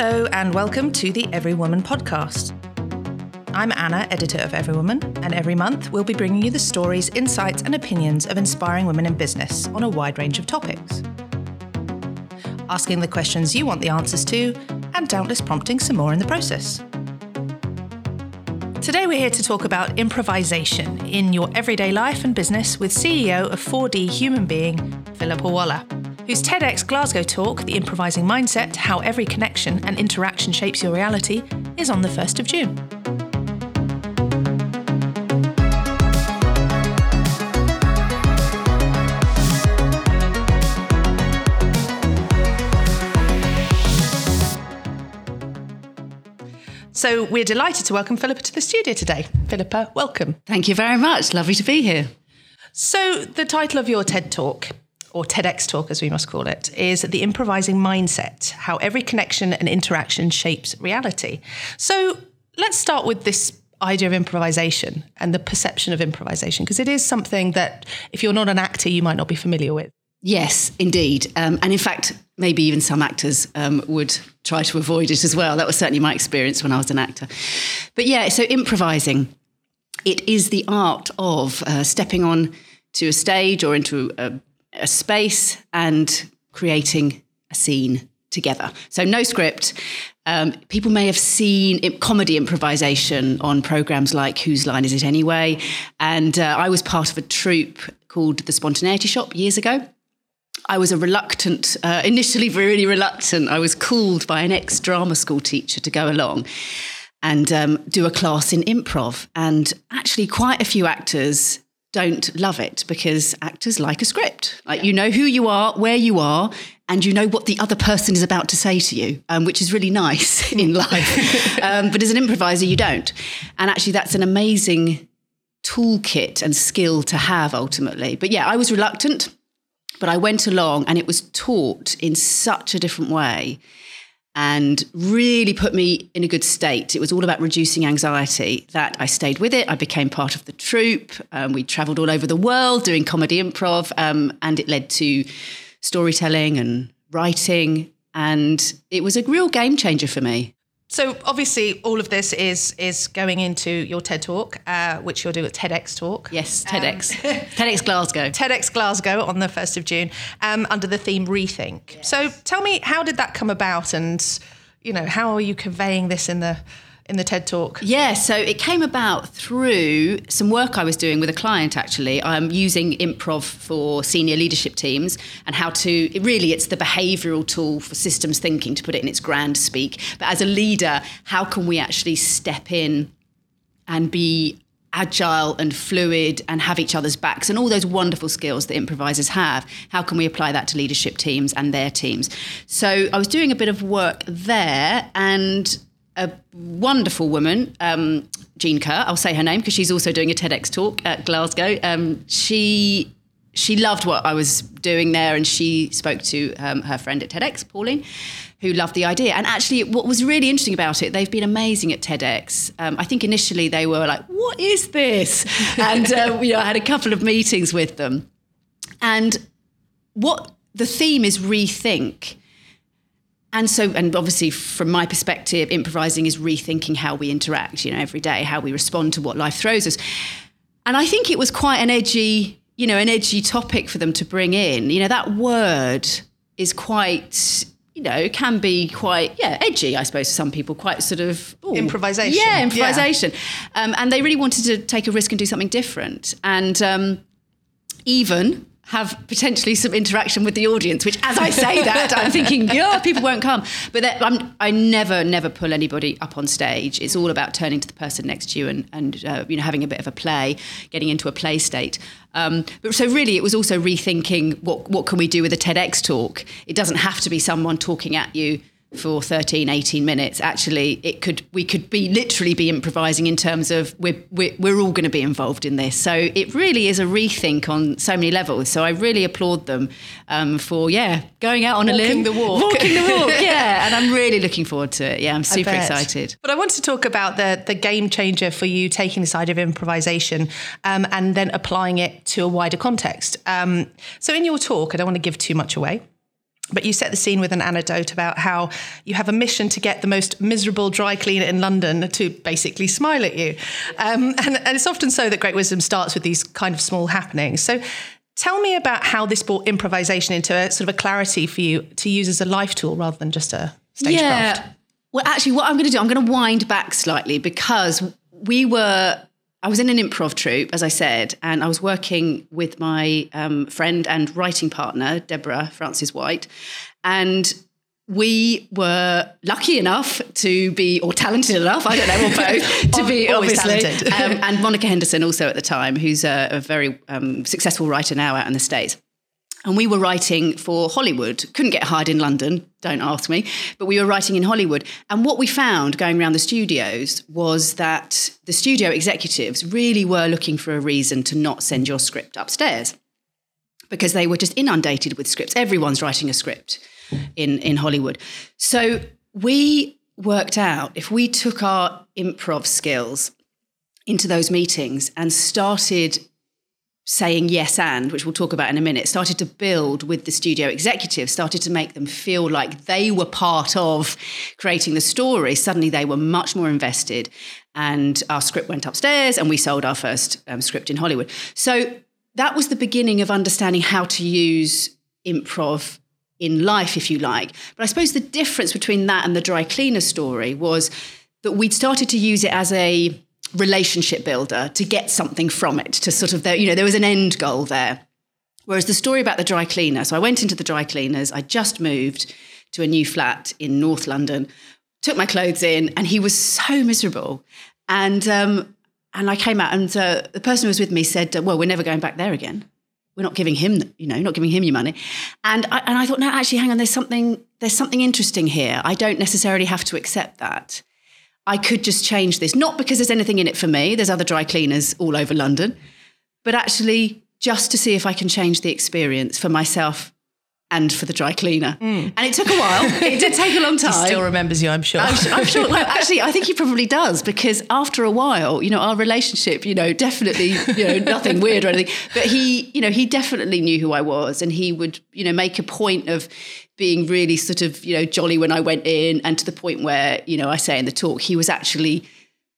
Hello, and welcome to the Every Woman podcast. I'm Anna, editor of Every Woman, and every month we'll be bringing you the stories, insights, and opinions of inspiring women in business on a wide range of topics. Asking the questions you want the answers to, and doubtless prompting some more in the process. Today we're here to talk about improvisation in your everyday life and business with CEO of 4D Human Being, Philippa Waller whose TEDx Glasgow talk, The Improvising Mindset How Every Connection and Interaction Shapes Your Reality, is on the 1st of June. So we're delighted to welcome Philippa to the studio today. Philippa, welcome. Thank you very much. Lovely to be here. So, the title of your TED talk or TEDx talk, as we must call it, is the improvising mindset, how every connection and interaction shapes reality. So let's start with this idea of improvisation and the perception of improvisation, because it is something that if you're not an actor, you might not be familiar with. Yes, indeed. Um, and in fact, maybe even some actors um, would try to avoid it as well. That was certainly my experience when I was an actor. But yeah, so improvising, it is the art of uh, stepping on to a stage or into a a space and creating a scene together. So no script. Um, people may have seen comedy improvisation on programs like Whose Line Is It Anyway? And uh, I was part of a troupe called The Spontaneity Shop years ago. I was a reluctant, uh, initially really reluctant. I was called by an ex drama school teacher to go along and um, do a class in improv. And actually, quite a few actors don't love it because actors like a script. Like you know who you are, where you are, and you know what the other person is about to say to you, um, which is really nice in life. um, but as an improviser, you don't. And actually, that's an amazing toolkit and skill to have ultimately. But yeah, I was reluctant, but I went along and it was taught in such a different way and really put me in a good state. It was all about reducing anxiety that I stayed with it. I became part of the troupe. Um, we traveled all over the world doing comedy improv, um, and it led to storytelling and writing. And it was a real game changer for me. So obviously, all of this is is going into your TED talk, uh, which you'll do at TEDx talk. Yes, TEDx, um, TEDx Glasgow, TEDx Glasgow on the first of June, um, under the theme Rethink. Yes. So tell me, how did that come about, and you know, how are you conveying this in the in the TED Talk? Yeah, so it came about through some work I was doing with a client actually. I'm using improv for senior leadership teams and how to really it's the behavioral tool for systems thinking to put it in its grand speak. But as a leader, how can we actually step in and be agile and fluid and have each other's backs and all those wonderful skills that improvisers have how can we apply that to leadership teams and their teams so i was doing a bit of work there and a wonderful woman, um, Jean Kerr. I'll say her name because she's also doing a TEDx talk at Glasgow. Um, she she loved what I was doing there, and she spoke to um, her friend at TEDx, Pauline, who loved the idea. And actually, what was really interesting about it, they've been amazing at TEDx. Um, I think initially they were like, "What is this?" and uh, you know, I had a couple of meetings with them, and what the theme is rethink and so and obviously from my perspective improvising is rethinking how we interact you know every day how we respond to what life throws us. And i think it was quite an edgy you know an edgy topic for them to bring in. You know that word is quite you know can be quite yeah edgy i suppose for some people quite sort of ooh, improvisation. Yeah improvisation. Yeah. Um, and they really wanted to take a risk and do something different. And um, even have potentially some interaction with the audience, which as I say that, I'm thinking, yeah, people won't come. But that, i never, never pull anybody up on stage. It's all about turning to the person next to you and, and uh, you know, having a bit of a play, getting into a play state. Um, but so really, it was also rethinking what, what can we do with a TEDx talk? It doesn't have to be someone talking at you for 13 18 minutes. Actually it could we could be literally be improvising in terms of we're we're, we're all going to be involved in this. So it really is a rethink on so many levels. So i really applaud them um, for yeah going out on walking a limb. the walk. Walking the walk yeah. And i'm really looking forward to it. Yeah i'm super excited. But i want to talk about the the game changer for you taking the side of improvisation um, and then applying it to a wider context. Um, so in your talk i don't want to give too much away but you set the scene with an anecdote about how you have a mission to get the most miserable dry cleaner in London to basically smile at you. Um, and, and it's often so that great wisdom starts with these kind of small happenings. So tell me about how this brought improvisation into a sort of a clarity for you to use as a life tool rather than just a stagecraft. Yeah. Well, actually, what I'm going to do, I'm going to wind back slightly because we were I was in an improv troupe, as I said, and I was working with my um, friend and writing partner, Deborah Frances White. And we were lucky enough to be, or talented enough, I don't know, or both, to be obviously. um, and Monica Henderson also at the time, who's a, a very um, successful writer now out in the States. And we were writing for Hollywood. Couldn't get hired in London, don't ask me, but we were writing in Hollywood. And what we found going around the studios was that the studio executives really were looking for a reason to not send your script upstairs because they were just inundated with scripts. Everyone's writing a script in, in Hollywood. So we worked out if we took our improv skills into those meetings and started saying yes and, which we'll talk about in a minute, started to build with the studio executives, started to make them feel like they were part of creating the story. Suddenly they were much more invested. And our script went upstairs and we sold our first um, script in Hollywood. So that was the beginning of understanding how to use improv in life, if you like. But I suppose the difference between that and the dry cleaner story was that we'd started to use it as a relationship builder to get something from it to sort of there you know there was an end goal there. Whereas the story about the dry cleaner so i went into the dry cleaners i just moved to a new flat in north london took my clothes in and he was so miserable. And um, and i came out and uh, the person who was with me said well we're never going back there again. We're not giving him you know not giving him your money. And I, and I thought no actually hang on there's something there's something interesting here. I don't necessarily have to accept that I could just change this. Not because there's anything in it for me, there's other dry cleaners all over London, but actually just to see if I can change the experience for myself and for the dry cleaner. Mm. And it took a while. It did take a long time. He still remembers you, I'm sure. I'm, I'm sure. Well, actually, I think he probably does because after a while, you know, our relationship, you know, definitely, you know, nothing weird or anything. But he, you know, he definitely knew who I was, and he would, you know, make a point of being really sort of, you know, jolly when I went in, and to the point where, you know, I say in the talk, he was actually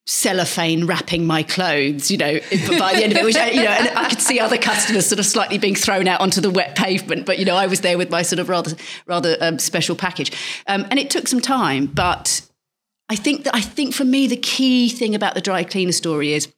cellophane wrapping my clothes, you know, by the end of it, which, I, you know, and I could see other customers sort of slightly being thrown out onto the wet pavement, but, you know, I was there with my sort of rather, rather um, special package. Um, and it took some time, but I think that, I think for me, the key thing about the dry cleaner story is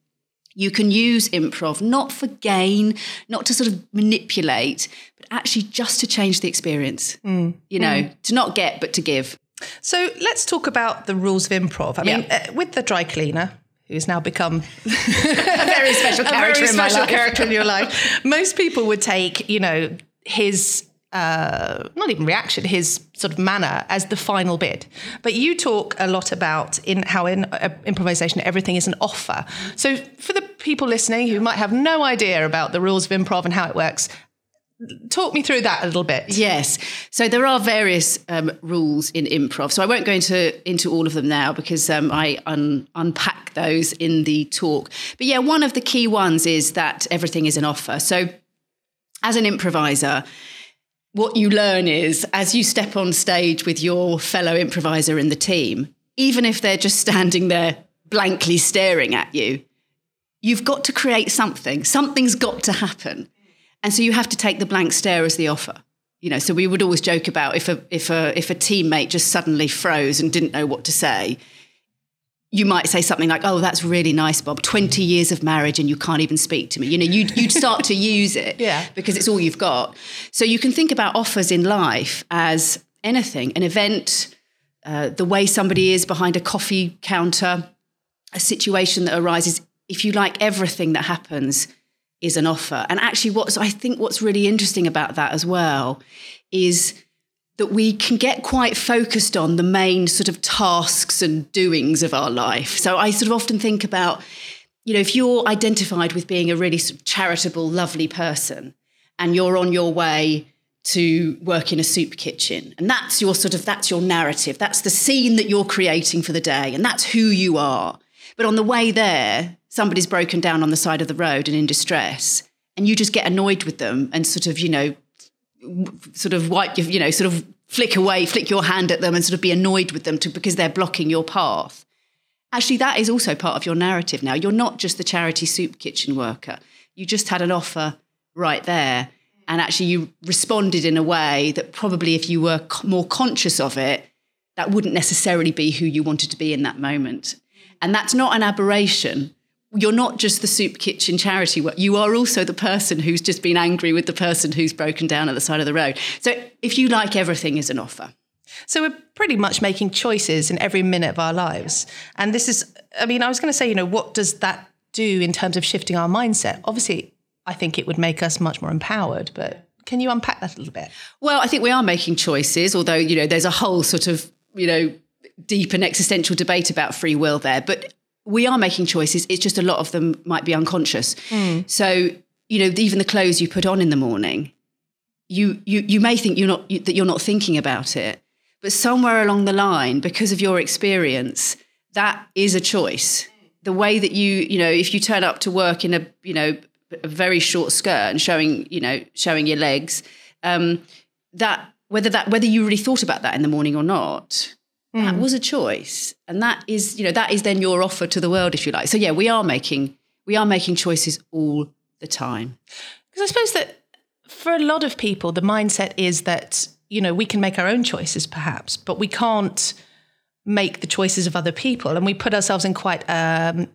you can use improv not for gain, not to sort of manipulate, but actually just to change the experience, mm. you know, mm. to not get, but to give. So let's talk about the rules of improv. I mean, uh, with the dry cleaner, who's now become a very special character, very special character in your life. Most people would take, you know, his uh, not even reaction, his sort of manner as the final bit. But you talk a lot about in how in uh, improvisation everything is an offer. So for the people listening who might have no idea about the rules of improv and how it works, talk me through that a little bit. Yes. So there are various um, rules in improv. So I won't go into into all of them now because um, I un- unpack those in the talk. But yeah, one of the key ones is that everything is an offer. So as an improviser, what you learn is as you step on stage with your fellow improviser in the team, even if they're just standing there blankly staring at you, you've got to create something. Something's got to happen. And so you have to take the blank stare as the offer. You know, so we would always joke about if a if a if a teammate just suddenly froze and didn't know what to say, you might say something like, "Oh, that's really nice, Bob. Twenty years of marriage and you can't even speak to me." You know, you'd you'd start to use it, yeah, because it's all you've got. So you can think about offers in life as anything, an event, uh, the way somebody is behind a coffee counter, a situation that arises. If you like, everything that happens is an offer. And actually, what's I think what's really interesting about that as well is that we can get quite focused on the main sort of tasks and doings of our life. So I sort of often think about, you know, if you're identified with being a really sort of charitable, lovely person, and you're on your way to work in a soup kitchen and that's your sort of that's your narrative that's the scene that you're creating for the day and that's who you are but on the way there somebody's broken down on the side of the road and in distress, and you just get annoyed with them and sort of, you know, sort of wipe your, you know, sort of flick away, flick your hand at them and sort of be annoyed with them to, because they're blocking your path. Actually, that is also part of your narrative now. You're not just the charity soup kitchen worker. You just had an offer right there. And actually, you responded in a way that probably, if you were more conscious of it, that wouldn't necessarily be who you wanted to be in that moment. And that's not an aberration. You're not just the soup kitchen charity work. You are also the person who's just been angry with the person who's broken down at the side of the road. So if you like everything is an offer. So we're pretty much making choices in every minute of our lives. And this is, I mean, I was going to say, you know, what does that do in terms of shifting our mindset? Obviously, I think it would make us much more empowered, but can you unpack that a little bit? Well, I think we are making choices, although, you know, there's a whole sort of, you know, deep and existential debate about free will there. But we are making choices. It's just a lot of them might be unconscious. Mm. So, you know, even the clothes you put on in the morning, you you you may think you're not you, that you're not thinking about it, but somewhere along the line, because of your experience, that is a choice. The way that you, you know, if you turn up to work in a, you know, a very short skirt and showing, you know, showing your legs, um, that whether that whether you really thought about that in the morning or not, mm. that was a choice, and that is, you know, that is then your offer to the world, if you like. So yeah, we are making we are making choices all the time. Because I suppose that for a lot of people, the mindset is that you know, we can make our own choices perhaps, but we can't make the choices of other people. And we put ourselves in quite um,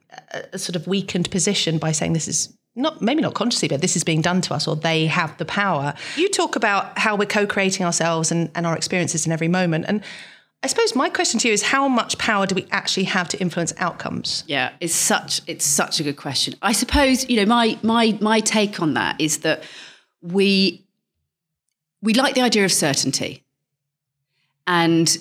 a sort of weakened position by saying this is not maybe not consciously, but this is being done to us, or they have the power. You talk about how we're co-creating ourselves and, and our experiences in every moment. And I suppose my question to you is how much power do we actually have to influence outcomes? Yeah, it's such it's such a good question. I suppose, you know, my my my take on that is that we we like the idea of certainty. And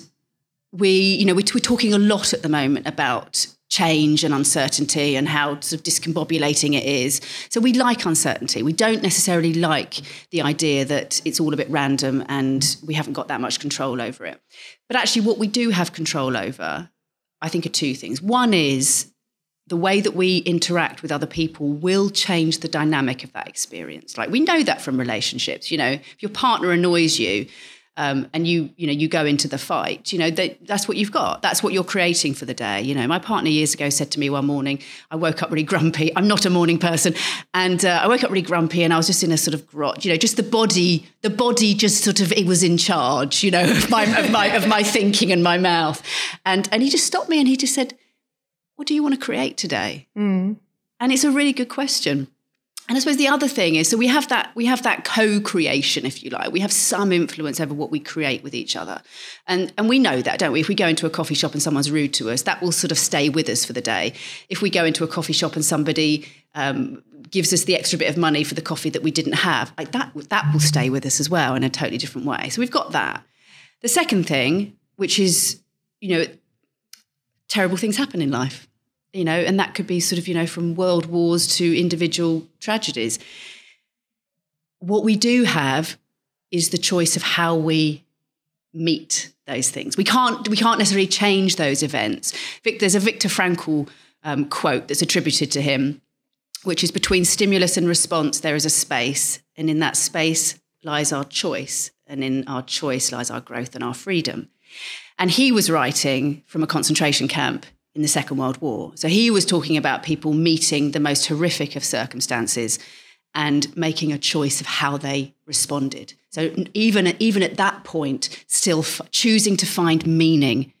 we, you know, we're, we're talking a lot at the moment about change and uncertainty and how sort of discombobulating it is. So we like uncertainty. We don't necessarily like the idea that it's all a bit random and we haven't got that much control over it. But actually, what we do have control over, I think, are two things. One is the way that we interact with other people will change the dynamic of that experience. Like we know that from relationships. You know, if your partner annoys you, um, and you you know you go into the fight you know that, that's what you've got that's what you're creating for the day you know my partner years ago said to me one morning i woke up really grumpy i'm not a morning person and uh, i woke up really grumpy and i was just in a sort of grot you know just the body the body just sort of it was in charge you know of my of my of my thinking and my mouth and and he just stopped me and he just said what do you want to create today? Mm. And it's a really good question. And I suppose the other thing is, so we have that we have that co-creation, if you like. We have some influence over what we create with each other, and and we know that, don't we? If we go into a coffee shop and someone's rude to us, that will sort of stay with us for the day. If we go into a coffee shop and somebody um, gives us the extra bit of money for the coffee that we didn't have, like that that will stay with us as well in a totally different way. So we've got that. The second thing, which is you know terrible things happen in life, you know, and that could be sort of, you know, from world wars to individual tragedies. What we do have is the choice of how we meet those things. We can't we can't necessarily change those events. There's a Viktor Frankl um, quote that's attributed to him, which is between stimulus and response there is a space, and in that space lies our choice, and in our choice lies our growth and our freedom. And he was writing from a concentration camp in the Second World War. So he was talking about people meeting the most horrific of circumstances and making a choice of how they responded. So even, even at that point, still f- choosing to find meaning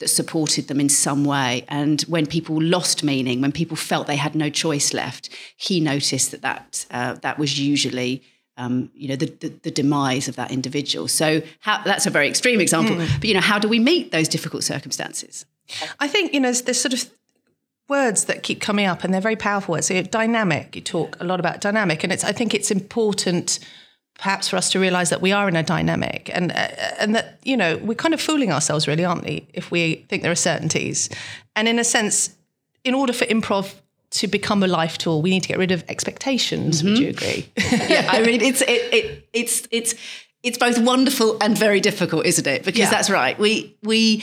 that supported them in some way. And when people lost meaning, when people felt they had no choice left, he noticed that that, uh, that was usually um, you know, the, the, the, demise of that individual. So how, that's a very extreme example. Mm. But, you know, how do we meet those difficult circumstances? I think, you know, there's sort of words that keep coming up and they're very powerful words. So dynamic, you talk a lot about dynamic. And it's, I think it's important perhaps for us to realize that we are in a dynamic and, uh, and that, you know, we're kind of fooling ourselves really, aren't we? If we think there are certainties. And in a sense, in order for improv to become a life tool, we need to get rid of expectations. Mm-hmm. Would you agree? yeah, I mean, it's it, it, it's it's it's both wonderful and very difficult, isn't it? Because yeah. that's right. We we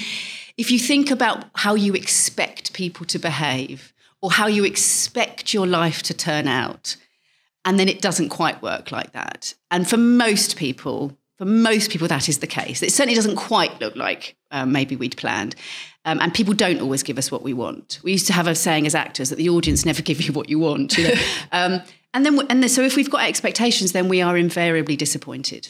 if you think about how you expect people to behave or how you expect your life to turn out, And then it doesn't quite work like that. And for most people, for most people, that is the case. It certainly doesn't quite look like um, maybe we'd planned. Um, and people don't always give us what we want. We used to have a saying as actors that the audience never give you what you want. You know? um, and then, and then, so if we've got expectations, then we are invariably disappointed.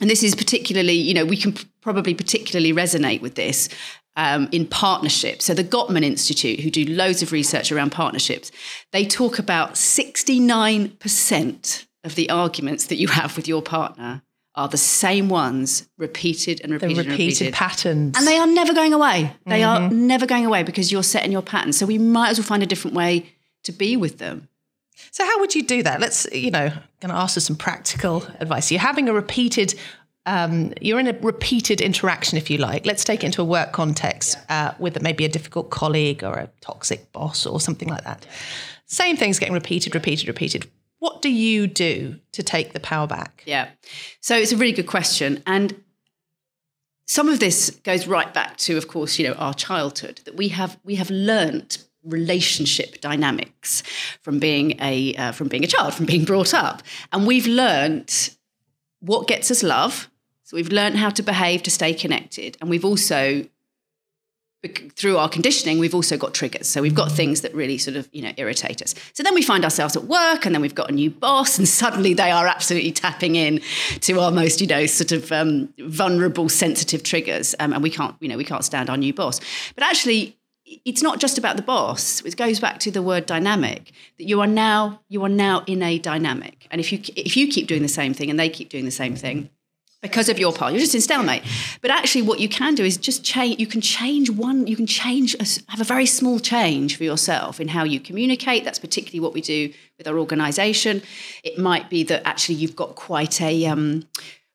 And this is particularly, you know, we can probably particularly resonate with this um, in partnerships. So the Gottman Institute, who do loads of research around partnerships, they talk about 69% of the arguments that you have with your partner are the same ones repeated and repeated, the repeated, and repeated patterns. And they are never going away. They mm-hmm. are never going away because you're setting your pattern. So we might as well find a different way to be with them. So how would you do that? Let's, you know, going to ask for some practical advice. You're having a repeated, um, you're in a repeated interaction, if you like. Let's take it into a work context uh, with maybe a difficult colleague or a toxic boss or something like that. Same thing's getting repeated, repeated, repeated. What do you do to take the power back? Yeah. So it's a really good question. And some of this goes right back to, of course, you know, our childhood, that we have we have learnt relationship dynamics from being a uh, from being a child, from being brought up, and we've learnt what gets us love. So we've learned how to behave to stay connected, and we've also through our conditioning, we've also got triggers. So we've got things that really sort of, you know, irritate us. So then we find ourselves at work and then we've got a new boss and suddenly they are absolutely tapping in to our most, you know, sort of um, vulnerable, sensitive triggers. Um, and we can't, you know, we can't stand our new boss. But actually, it's not just about the boss. It goes back to the word dynamic. That you are now you are now in a dynamic, and if you if you keep doing the same thing and they keep doing the same thing, because of your part, you're just in stalemate. But actually, what you can do is just change. You can change one. You can change. A, have a very small change for yourself in how you communicate. That's particularly what we do with our organisation. It might be that actually you've got quite a um,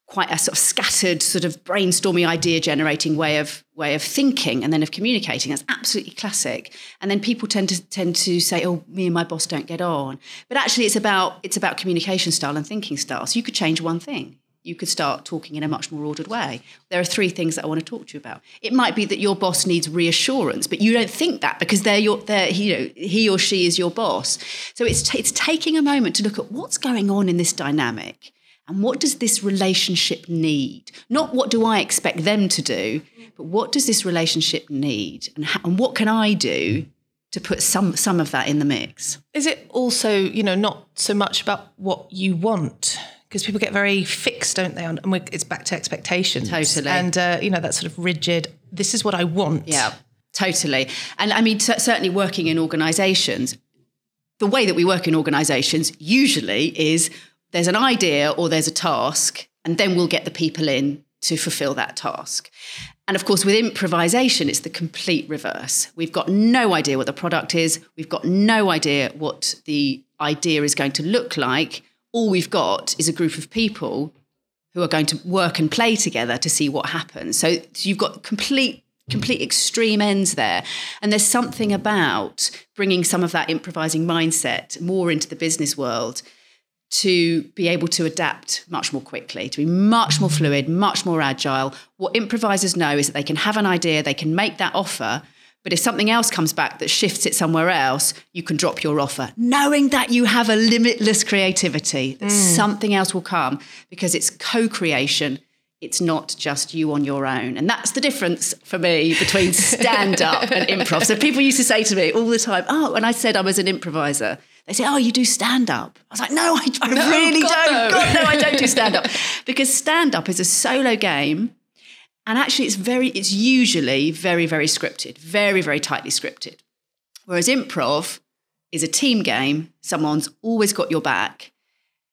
quite a sort of scattered, sort of brainstorming, idea generating way of way of thinking and then of communicating. That's absolutely classic. And then people tend to tend to say, "Oh, me and my boss don't get on." But actually, it's about it's about communication style and thinking style. So you could change one thing. You could start talking in a much more ordered way. There are three things that I want to talk to you about. It might be that your boss needs reassurance, but you don't think that because they're your, they're, you know, he or she is your boss. So it's, t- it's taking a moment to look at what's going on in this dynamic and what does this relationship need? Not what do I expect them to do, but what does this relationship need? And, and what can I do to put some some of that in the mix? Is it also, you know, not so much about what you want? Because people get very fixed, don't they? And it's back to expectations. Totally. And, uh, you know, that sort of rigid, this is what I want. Yeah, totally. And I mean, t- certainly working in organizations, the way that we work in organizations usually is there's an idea or there's a task, and then we'll get the people in to fulfill that task. And of course, with improvisation, it's the complete reverse. We've got no idea what the product is, we've got no idea what the idea is going to look like. All we've got is a group of people who are going to work and play together to see what happens. So, you've got complete complete extreme ends there. And there's something about bringing some of that improvising mindset more into the business world to be able to adapt much more quickly, to be much more fluid, much more agile. What improvisers know is that they can have an idea, they can make that offer, but if something else comes back that shifts it somewhere else, you can drop your offer, knowing that you have a limitless creativity, that mm. something else will come because it's co creation. It's not just you on your own. And that's the difference for me between stand up and improv. So people used to say to me all the time, Oh, and I said I was an improviser. They say, "Oh, you do stand up." I was like, "No, I, I no, really God, don't. No. God, no, I don't do stand up because stand up is a solo game, and actually, it's very, it's usually very, very scripted, very, very tightly scripted. Whereas improv is a team game. Someone's always got your back,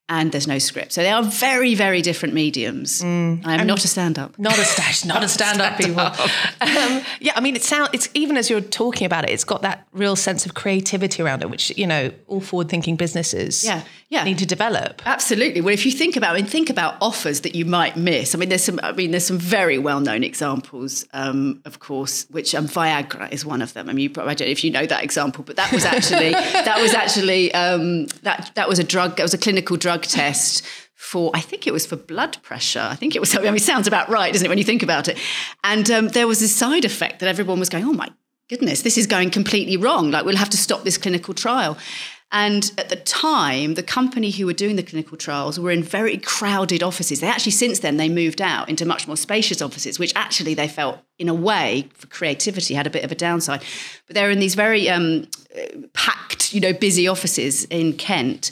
and there's no script. So they are very, very different mediums. Mm. I'm and not a stand-up. Not a stash, not, a stand-up people. Um, yeah, I mean, it sounds. It's even as you're talking about it, it's got that real sense of creativity around it, which you know, all forward-thinking businesses. Yeah, yeah. need to develop. Absolutely. Well, if you think about, I mean, think about offers that you might miss. I mean, there's some. I mean, there's some very well-known examples, um, of course, which um, Viagra is one of them. I mean, you probably, I don't know if you know that example, but that was actually that was actually um, that that was a drug. It was a clinical drug test for I think it was for blood pressure. I think it was. I mean, it sounds about right, doesn't it, when you think about it? And um, there was a side effect that everyone was going, "Oh my goodness, this is going completely wrong. Like we'll have to stop this clinical trial." And at the time, the company who were doing the clinical trials were in very crowded offices. They actually, since then, they moved out into much more spacious offices, which actually they felt, in a way, for creativity, had a bit of a downside. But they were in these very um, packed, you know, busy offices in Kent.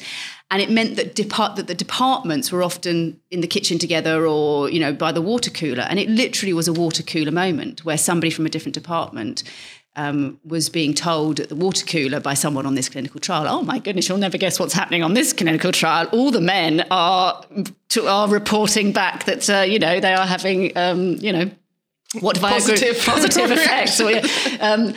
And it meant that, depart- that the departments were often in the kitchen together or, you know, by the water cooler. And it literally was a water cooler moment where somebody from a different department um, was being told at the water cooler by someone on this clinical trial, "Oh my goodness, you'll never guess what's happening on this clinical trial. All the men are to, are reporting back that uh, you know they are having um, you know what positive positive effects." Um,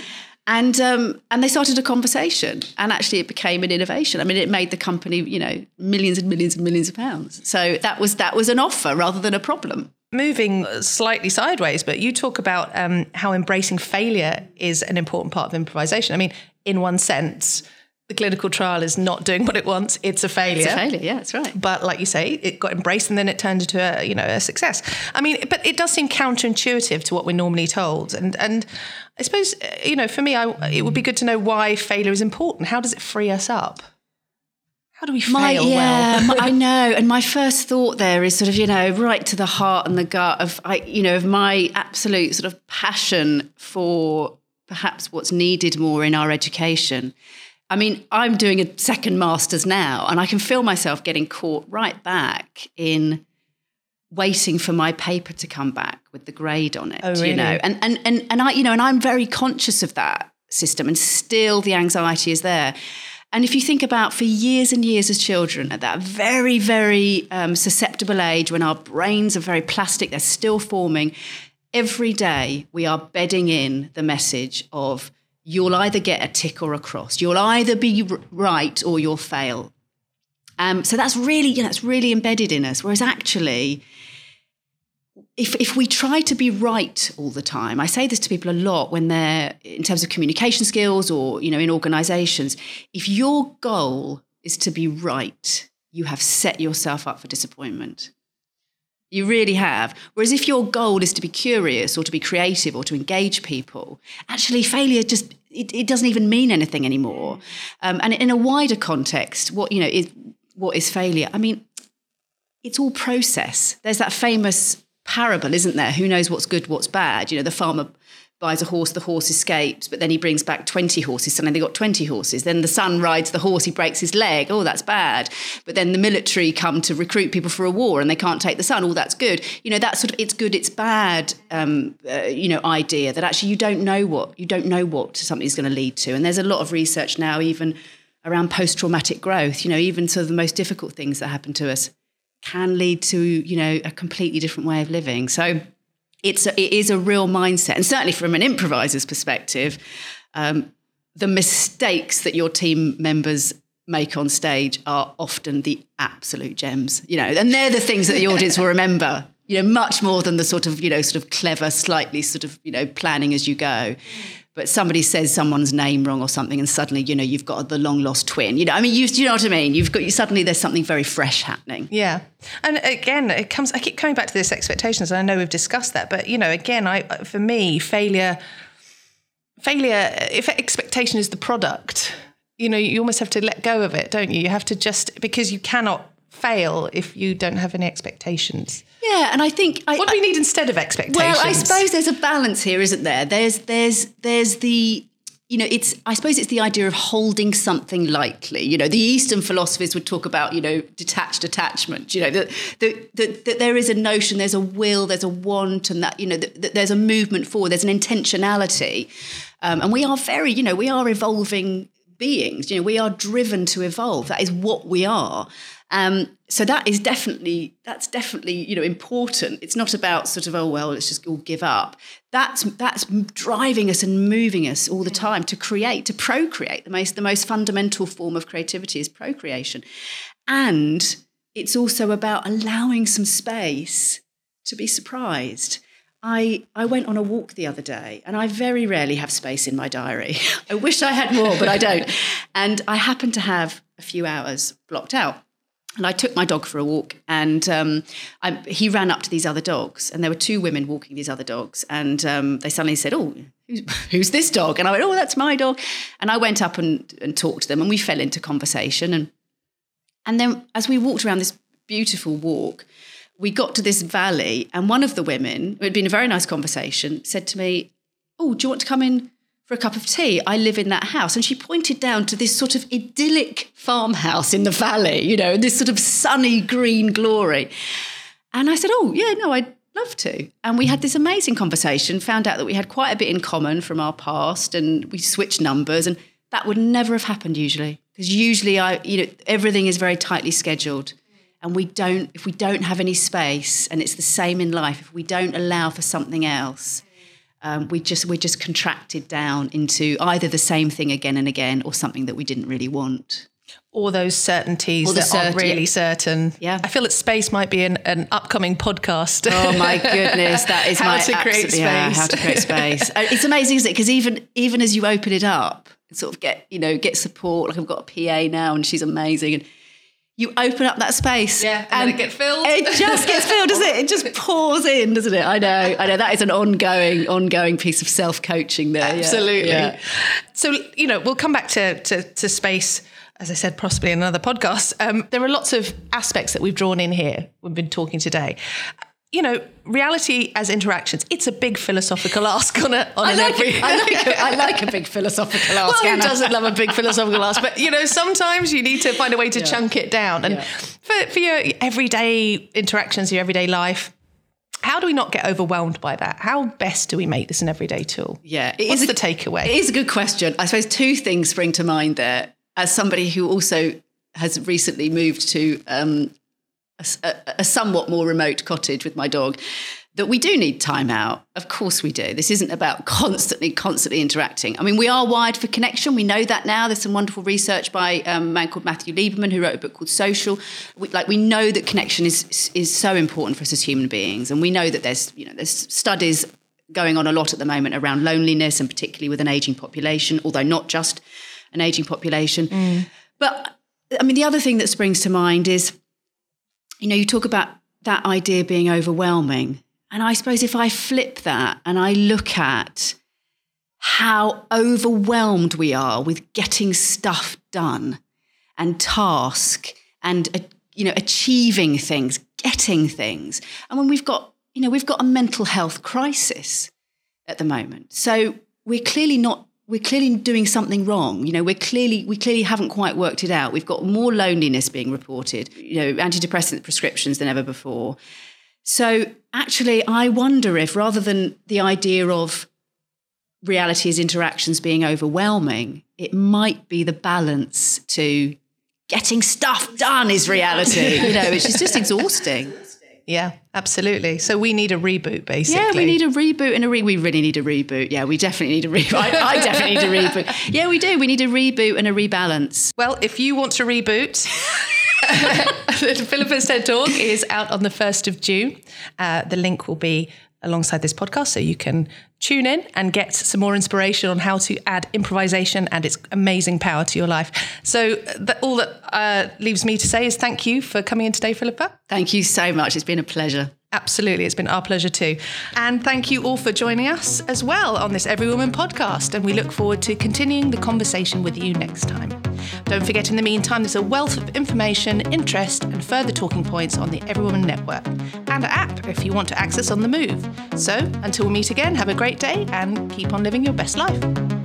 and um, and they started a conversation, and actually it became an innovation. I mean, it made the company you know millions and millions and millions of pounds. So that was that was an offer rather than a problem moving slightly sideways, but you talk about um, how embracing failure is an important part of improvisation. I mean, in one sense, the clinical trial is not doing what it wants; it's a failure. It's a failure, yeah, that's right. But like you say, it got embraced, and then it turned into a you know a success. I mean, but it does seem counterintuitive to what we're normally told, and and I suppose you know for me, I, it would be good to know why failure is important. How does it free us up? How do we fail my, yeah, well? I know. And my first thought there is sort of, you know, right to the heart and the gut of, I, you know, of my absolute sort of passion for perhaps what's needed more in our education. I mean, I'm doing a second master's now, and I can feel myself getting caught right back in waiting for my paper to come back with the grade on it. Oh, really? You know, and and and and I, you know, and I'm very conscious of that system, and still the anxiety is there. And if you think about for years and years as children, at that very, very um, susceptible age when our brains are very plastic, they're still forming, every day we are bedding in the message of you'll either get a tick or a cross. You'll either be right or you'll fail. Um, so that's really, you know, that's really embedded in us. Whereas actually, if, if we try to be right all the time, I say this to people a lot when they're in terms of communication skills or you know in organizations, if your goal is to be right, you have set yourself up for disappointment. You really have. Whereas if your goal is to be curious or to be creative or to engage people, actually failure just it, it doesn't even mean anything anymore. Um, and in a wider context, what you know is what is failure? I mean, it's all process. There's that famous parable, isn't there? Who knows what's good, what's bad? You know, the farmer buys a horse, the horse escapes, but then he brings back 20 horses. Suddenly they've got 20 horses. Then the son rides the horse, he breaks his leg. Oh, that's bad. But then the military come to recruit people for a war and they can't take the son. Oh, that's good. You know, that sort of it's good, it's bad, um, uh, you know, idea that actually you don't know what, you don't know what something's going to lead to. And there's a lot of research now, even around post traumatic growth, you know, even sort of the most difficult things that happen to us can lead to you know a completely different way of living. So it's a, it is a real mindset, and certainly from an improviser's perspective, um, the mistakes that your team members make on stage are often the absolute gems. You know, and they're the things that the audience will remember. You know, much more than the sort of you know sort of clever, slightly sort of you know planning as you go but somebody says someone's name wrong or something, and suddenly you know you've got the long lost twin. You know, I mean, you, you know what I mean? You've got you suddenly there's something very fresh happening. Yeah, and again, it comes. I keep coming back to this expectations, and I know we've discussed that, but you know, again, I for me, failure, failure. If expectation is the product, you know, you almost have to let go of it, don't you? You have to just because you cannot fail if you don't have any expectations. Yeah, and I think I, what do we need instead of expectations? Well, I suppose there's a balance here, isn't there? There's there's there's the you know it's I suppose it's the idea of holding something lightly. You know, the Eastern philosophers would talk about you know detached attachment. You know that that, that, that there is a notion, there's a will, there's a want, and that you know that, that there's a movement forward, there's an intentionality, um, and we are very you know we are evolving beings. You know, we are driven to evolve. That is what we are. Um, so that is definitely that's definitely you know important. It's not about sort of oh well let's just all give up. That's that's driving us and moving us all the time to create to procreate. The most the most fundamental form of creativity is procreation, and it's also about allowing some space to be surprised. I, I went on a walk the other day and I very rarely have space in my diary. I wish I had more, but I don't. And I happen to have a few hours blocked out. And I took my dog for a walk, and um, I, he ran up to these other dogs, and there were two women walking these other dogs, and um, they suddenly said, "Oh, who's, who's, this dog?" And I went, "Oh, that's my dog." And I went up and, and talked to them, and we fell into conversation, and and then as we walked around this beautiful walk, we got to this valley, and one of the women, who had been a very nice conversation, said to me, "Oh, do you want to come in?" For a cup of tea. I live in that house. And she pointed down to this sort of idyllic farmhouse in the valley, you know, this sort of sunny green glory. And I said, Oh, yeah, no, I'd love to. And we had this amazing conversation, found out that we had quite a bit in common from our past, and we switched numbers. And that would never have happened usually. Because usually I, you know, everything is very tightly scheduled. And we don't, if we don't have any space, and it's the same in life, if we don't allow for something else, um, we just we're just contracted down into either the same thing again and again or something that we didn't really want or those certainties that aren't really certain. Yeah, I feel that space might be an, an upcoming podcast. Oh my goodness, that is how my to create space. Yeah, how to create space. Uh, it's amazing, isn't it? Because even even as you open it up, sort of get you know get support. Like I've got a PA now, and she's amazing, and you open up that space. Yeah, and, and it gets filled. It just gets filled, doesn't it? It just pours in, doesn't it? I know, I know. That is an ongoing, ongoing piece of self coaching there. Absolutely. Yeah. So you know, we'll come back to to, to space. As I said, possibly in another podcast. Um, there are lots of aspects that we've drawn in here. We've been talking today you know, reality as interactions, it's a big philosophical ask on, a, on I like every. A, I, like a, I like a big philosophical ask. Well, who doesn't love a big philosophical ask? But, you know, sometimes you need to find a way to yeah. chunk it down. And yeah. for, for your everyday interactions, your everyday life, how do we not get overwhelmed by that? How best do we make this an everyday tool? Yeah. It What's is a, the takeaway? It is a good question. I suppose two things spring to mind there. As somebody who also has recently moved to um, a, a, somewhat more remote cottage with my dog that we do need time out. Of course we do. This isn't about constantly, constantly interacting. I mean, we are wired for connection. We know that now. There's some wonderful research by um, a man called Matthew Lieberman who wrote a book called Social. We, like we know that connection is is so important for us as human beings, and we know that there's you know there's studies going on a lot at the moment around loneliness, and particularly with an aging population. Although not just an aging population, mm. but I mean the other thing that springs to mind is you know, you talk about that idea being overwhelming. And I suppose if I flip that and I look at how overwhelmed we are with getting stuff done and task and uh, you know achieving things getting things and when we've got you know we've got a mental health crisis at the moment so we're clearly not we're clearly doing something wrong. You know, we're clearly we clearly haven't quite worked it out. We've got more loneliness being reported, you know, antidepressant prescriptions than ever before. So actually, I wonder if rather than the idea of reality as interactions being overwhelming, it might be the balance to getting stuff done is reality. you know, which is just exhausting. Yeah, absolutely. So we need a reboot, basically. Yeah, we need a reboot and a re. We really need a reboot. Yeah, we definitely need a reboot. I, I definitely need a reboot. Yeah, we do. We need a reboot and a rebalance. Well, if you want to reboot. Philippa's TED Talk is out on the 1st of June. Uh, the link will be alongside this podcast so you can tune in and get some more inspiration on how to add improvisation and its amazing power to your life. So, that, all that uh, leaves me to say is thank you for coming in today, Philippa. Thank you so much. It's been a pleasure. Absolutely. It's been our pleasure too. And thank you all for joining us as well on this Every Woman podcast. And we look forward to continuing the conversation with you next time. Don't forget, in the meantime, there's a wealth of information, interest, and further talking points on the Every Woman Network and app if you want to access on the move. So until we meet again, have a great day and keep on living your best life.